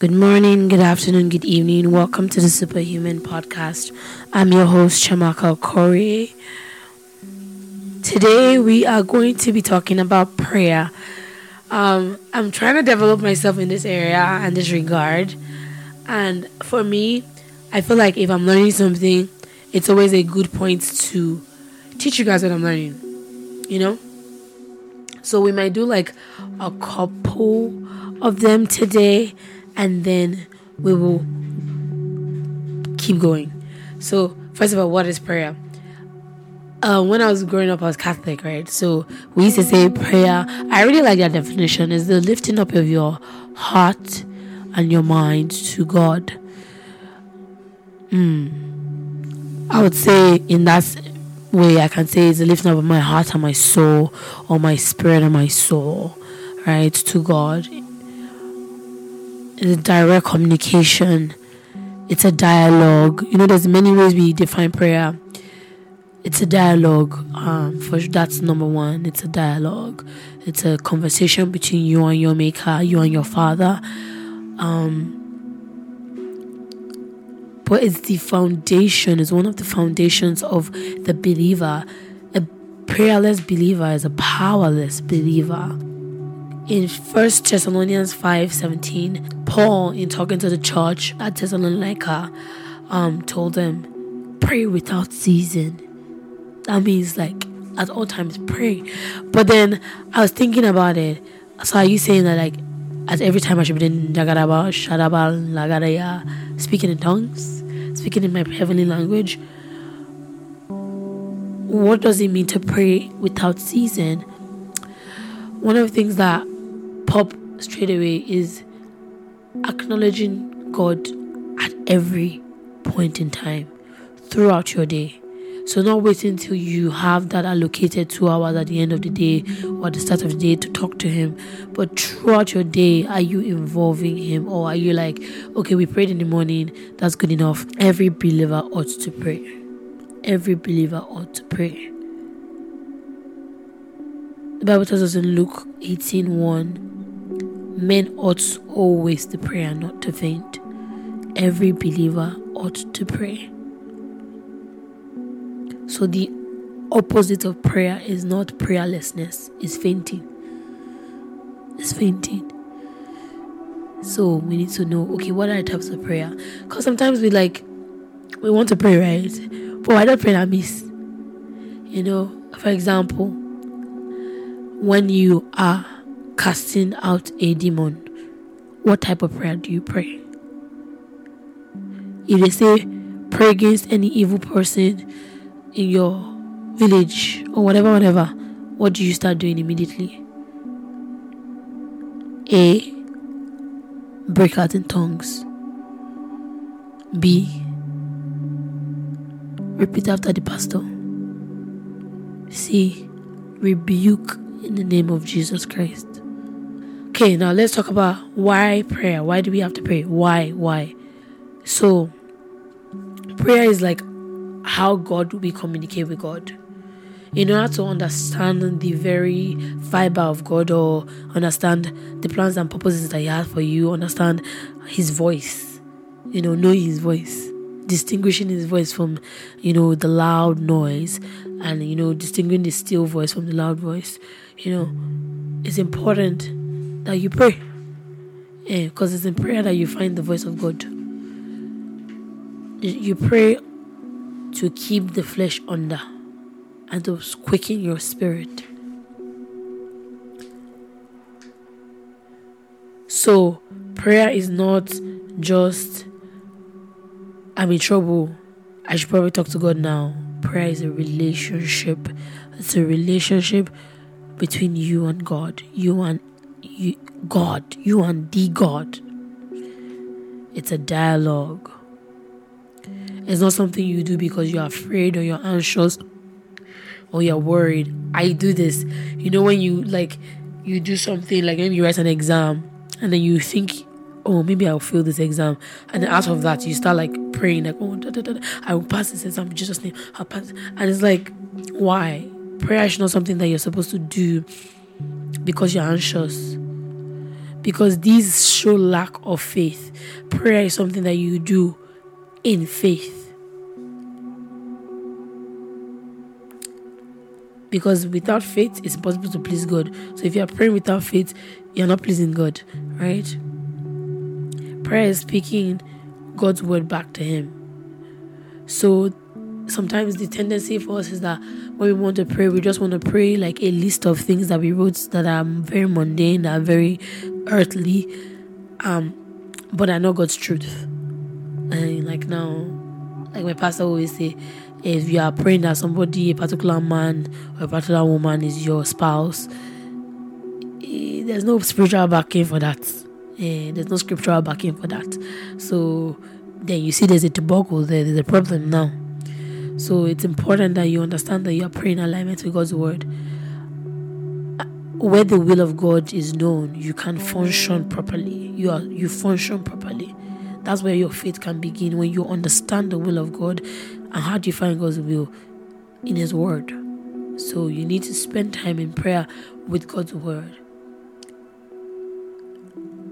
Good morning, good afternoon, good evening. Welcome to the Superhuman Podcast. I'm your host, Chamaka Corey. Today, we are going to be talking about prayer. Um, I'm trying to develop myself in this area and this regard. And for me, I feel like if I'm learning something, it's always a good point to teach you guys what I'm learning. You know? So we might do like a couple of them today and then we will keep going. So, first of all, what is prayer? Uh, when I was growing up, I was Catholic, right? So we used to say prayer. I really like that definition. Is the lifting up of your heart and your mind to God. Mm. I would say in that way, I can say it's the lifting up of my heart and my soul, or my spirit and my soul, right, to God it's a direct communication. It's a dialogue. You know, there's many ways we define prayer. It's a dialogue. Um, for that's number one. It's a dialogue. It's a conversation between you and your maker, you and your father. Um, but it's the foundation. It's one of the foundations of the believer. A prayerless believer is a powerless believer in First Thessalonians 5:17, Paul, in talking to the church at Thessalonica, um, told them, "Pray without ceasing." That means like at all times pray. But then I was thinking about it. So are you saying that like at every time I should be doing Jagaraba, Shadaba, Lagadaya, speaking in tongues, speaking in my heavenly language? What does it mean to pray without ceasing? One of the things that pop straight away is acknowledging God at every point in time throughout your day. So, not waiting until you have that allocated two hours at the end of the day or the start of the day to talk to Him, but throughout your day, are you involving Him or are you like, okay, we prayed in the morning, that's good enough? Every believer ought to pray. Every believer ought to pray. The Bible tells us in Luke 18 1 Men ought always to pray and not to faint. Every believer ought to pray. So the opposite of prayer is not prayerlessness, it's fainting. It's fainting. So we need to know okay, what are the types of prayer? Because sometimes we like we want to pray, right? But why not pray that miss? You know, for example, when you are casting out a demon, what type of prayer do you pray? If they say pray against any evil person in your village or whatever, whatever, what do you start doing immediately? A. Break out in tongues. B. Repeat after the pastor. C. Rebuke in the name of Jesus Christ. Okay, now let's talk about why prayer. Why do we have to pray? Why? Why? So, prayer is like how God we communicate with God. In order to understand the very fiber of God or understand the plans and purposes that He has for you, understand His voice, you know, know His voice, distinguishing His voice from, you know, the loud noise and, you know, distinguishing the still voice from the loud voice, you know, it's important that you pray. Yeah, because it's in prayer that you find the voice of God. You pray to keep the flesh under and to quicken your spirit. So, prayer is not just, I'm in trouble, I should probably talk to God now. Prayer is a relationship. It's a relationship between you and God, you and you, God, you and the God. It's a dialogue. It's not something you do because you're afraid or you're anxious or you're worried. I do this. You know, when you like, you do something like maybe you write an exam and then you think, oh, maybe I'll fail this exam. And then out of that, you start like praying, like, oh, da, da, da, I will pass this exam in Jesus' name. I'll pass. And it's like, why? Prayer is not something that you're supposed to do because you're anxious because these show lack of faith. Prayer is something that you do in faith. Because without faith, it's impossible to please God. So if you are praying without faith, you're not pleasing God, right? Prayer is speaking God's word back to Him. So sometimes the tendency for us is that when we want to pray, we just want to pray like a list of things that we wrote that are very mundane, that are very earthly, um, but are not God's truth. And like now, like my pastor always say, if you are praying that somebody, a particular man or a particular woman, is your spouse, eh, there's no spiritual backing for that. Eh, there's no scriptural backing for that. So then you see there's a debacle there, there's a problem now. So it's important that you understand that you are praying alignment with God's word. Where the will of God is known, you can function properly. You are you function properly. That's where your faith can begin when you understand the will of God and how do you find God's will in His Word. So you need to spend time in prayer with God's Word.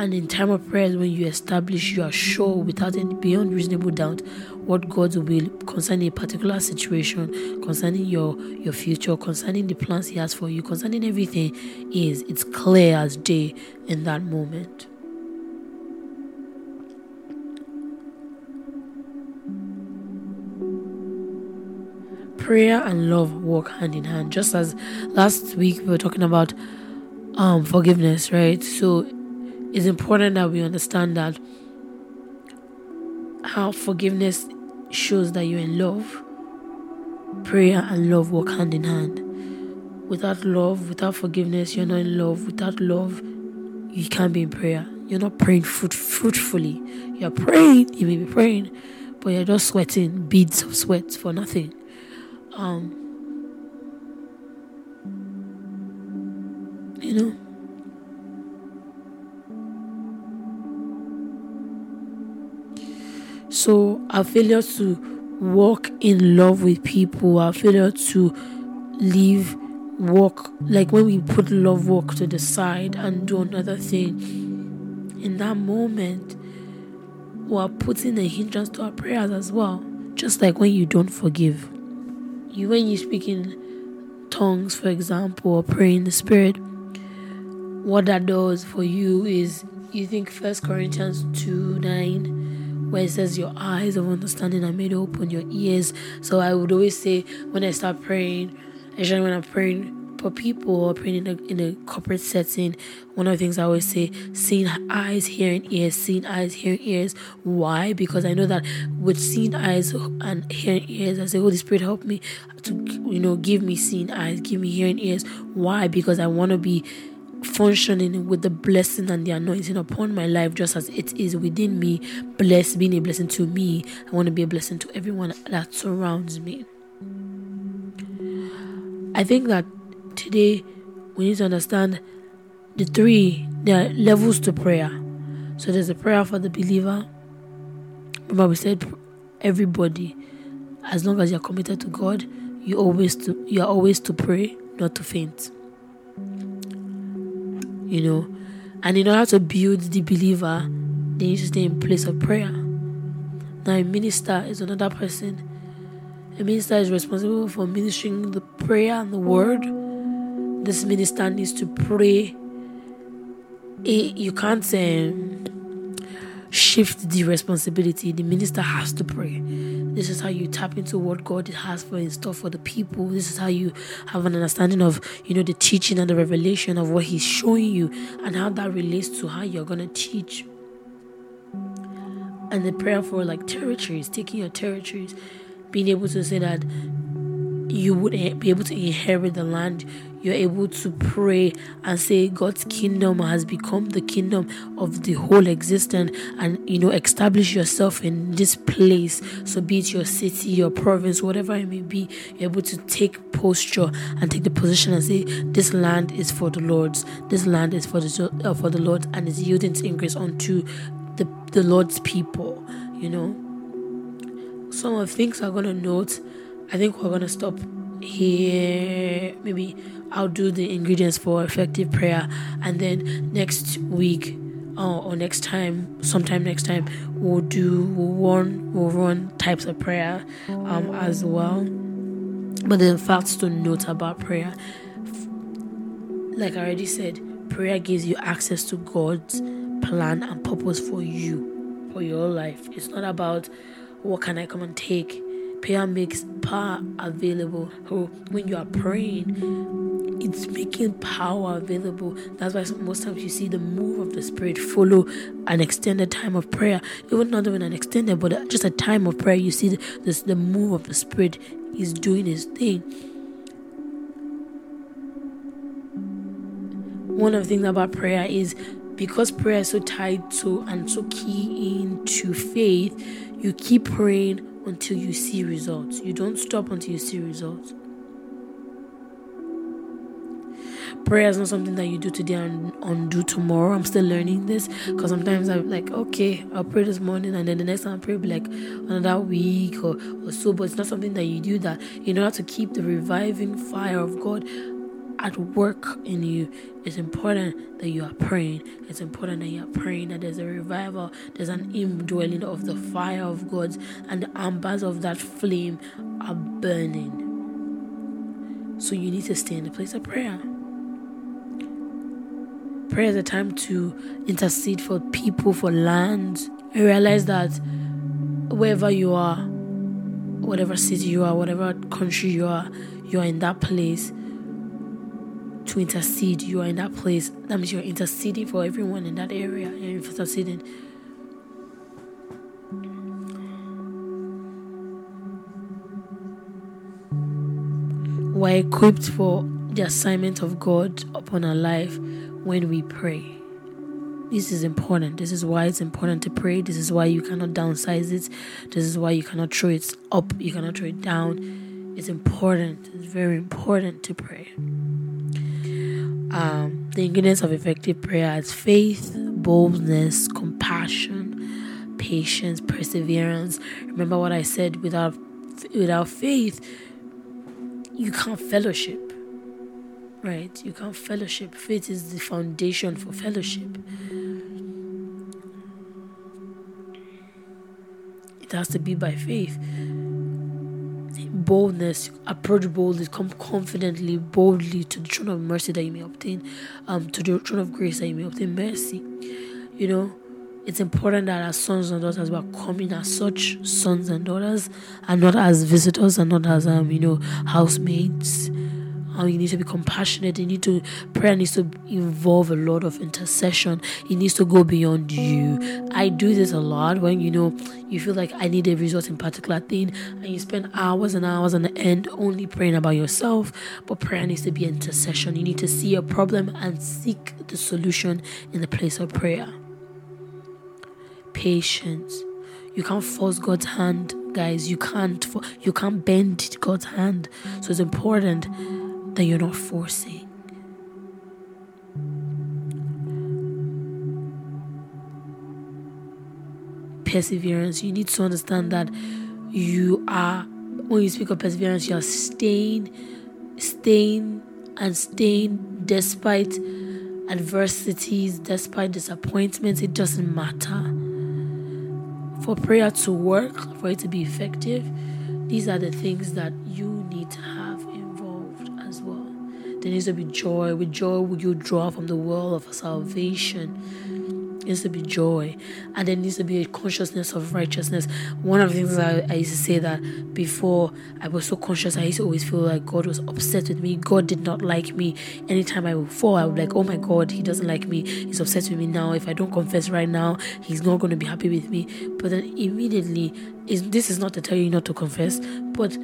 And in time of prayer, when you establish, you are sure without any beyond reasonable doubt what God's will concerning a particular situation, concerning your your future, concerning the plans He has for you, concerning everything is. It's clear as day in that moment. Prayer and love walk hand in hand. Just as last week we were talking about um, forgiveness, right? So it's important that we understand that how forgiveness shows that you're in love. Prayer and love work hand in hand. Without love, without forgiveness, you're not in love. Without love, you can't be in prayer. You're not praying fruit, fruitfully. You're praying, you may be praying, but you're just sweating beads of sweat for nothing. Um, you know. So our failure to walk in love with people, our failure to live, walk, like when we put love walk to the side and do another thing, in that moment, we are putting a hindrance to our prayers as well. Just like when you don't forgive. You when you speak in tongues, for example, or pray in the spirit, what that does for you is you think First Corinthians 2 9 where it says your eyes of understanding are made open, your ears. So I would always say when I start praying, especially when I'm praying for people or praying in a, in a corporate setting, one of the things I always say, seeing eyes, hearing ears, seeing eyes, hearing ears. Why? Because I know that with seeing eyes and hearing ears, I say, Holy Spirit, help me to, you know, give me seeing eyes, give me hearing ears. Why? Because I want to be functioning with the blessing and the anointing upon my life just as it is within me blessed being a blessing to me. I want to be a blessing to everyone that surrounds me. I think that today we need to understand the three there are levels to prayer. So there's a prayer for the believer. Remember we said everybody as long as you're committed to god you always to you are always to pray not to faint you know. And in order to build the believer, they need to stay in place of prayer. Now, a minister is another person. A minister is responsible for ministering the prayer and the word. This minister needs to pray. It, you can't um, shift the responsibility. The minister has to pray. This is how you tap into what God has for in store for the people. This is how you have an understanding of, you know, the teaching and the revelation of what He's showing you and how that relates to how you're gonna teach. And the prayer for like territories, taking your territories, being able to say that you would be able to inherit the land. You're able to pray and say God's kingdom has become the kingdom of the whole existence and you know establish yourself in this place. So be it your city your province whatever it may be you're able to take posture and take the position and say this land is for the Lord's. This land is for the uh, for the Lord and is yielding its increase unto the, the Lord's people you know? Some of the things I'm gonna note I think we're gonna stop here. Maybe I'll do the ingredients for effective prayer and then next week or next time sometime next time we'll do run we'll run types of prayer um as well. But then facts to note about prayer. Like I already said prayer gives you access to God's plan and purpose for you for your life. It's not about what can I come and take prayer makes power available. So when you are praying, it's making power available. That's why most times you see the move of the Spirit follow an extended time of prayer. Even not even an extended, but just a time of prayer. You see the, the move of the Spirit is doing His thing. One of the things about prayer is because prayer is so tied to and so key into faith, you keep praying until you see results. You don't stop until you see results. Prayer is not something that you do today and undo tomorrow. I'm still learning this because sometimes I'm like, okay, I'll pray this morning, and then the next time I pray, will be like another week or, or so. But it's not something that you do that in order to keep the reviving fire of God at work in you, it's important that you are praying. It's important that you are praying that there's a revival, there's an indwelling of the fire of God, and the embers of that flame are burning. So you need to stay in the place of prayer. Prayer is a time to intercede for people, for lands. You realize that wherever you are, whatever city you are, whatever country you are, you are in that place to intercede. You are in that place. That means you're interceding for everyone in that area. You're interceding. We're equipped for the assignment of God upon our life when we pray. This is important. This is why it's important to pray. This is why you cannot downsize it. This is why you cannot throw it up. You cannot throw it down. It's important. It's very important to pray. Um, the ingredients of effective prayer is faith, boldness, compassion, patience, perseverance. Remember what I said without without faith, you can't fellowship. Right? You can't fellowship. Faith is the foundation for fellowship. It has to be by faith boldness, approach boldly, come confidently, boldly to the throne of mercy that you may obtain, um, to the throne of grace that you may obtain mercy. You know, it's important that as sons and daughters we are coming as such sons and daughters, and not as visitors and not as um, you know, housemates um, you need to be compassionate. You need to prayer needs to involve a lot of intercession. It needs to go beyond you. I do this a lot when you know you feel like I need a result in particular thing, and you spend hours and hours on the end only praying about yourself. But prayer needs to be intercession. You need to see a problem and seek the solution in the place of prayer. Patience. You can't force God's hand, guys. You can't. You can't bend God's hand. So it's important that you're not forcing. Perseverance, you need to understand that you are, when you speak of perseverance, you are staying, staying, and staying despite adversities, despite disappointments. It doesn't matter. For prayer to work, for it to be effective, these are the things that you need to have there needs to be joy. With joy, will you draw from the well of salvation? There needs to be joy, and there needs to be a consciousness of righteousness. One of the things I, I used to say that before I was so conscious, I used to always feel like God was upset with me. God did not like me. Anytime I would fall, I would like, oh my God, He doesn't like me. He's upset with me now. If I don't confess right now, He's not going to be happy with me. But then immediately, is this is not to tell you not to confess, but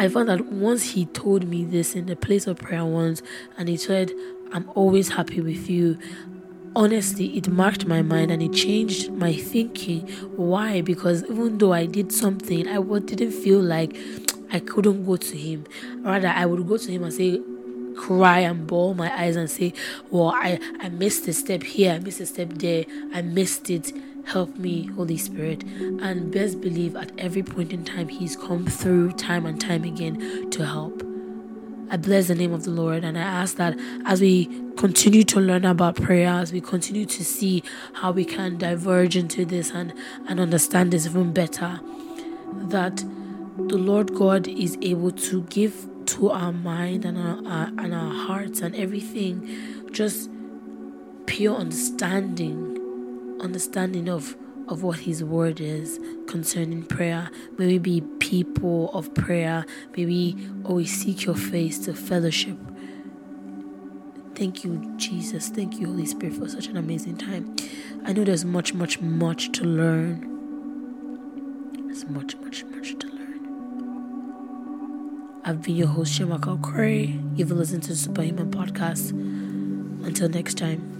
I found that once he told me this in the place of prayer once, and he said, I'm always happy with you. Honestly, it marked my mind and it changed my thinking. Why? Because even though I did something, I didn't feel like I couldn't go to him. Rather, I would go to him and say, cry and bawl my eyes and say, Well, I, I missed a step here, I missed a step there, I missed it Help me, Holy Spirit. And best believe at every point in time, He's come through time and time again to help. I bless the name of the Lord and I ask that as we continue to learn about prayer, as we continue to see how we can diverge into this and, and understand this even better, that the Lord God is able to give to our mind and our, our and our hearts and everything just pure understanding, understanding of of what His Word is concerning prayer. May we be people of prayer. May we always seek Your face to fellowship. Thank you, Jesus. Thank you, Holy Spirit, for such an amazing time. I know there's much, much, much to learn. There's much, much, much to learn. I've been your host, Shemakal Corey. You've listened to the Superhuman Podcast. Until next time.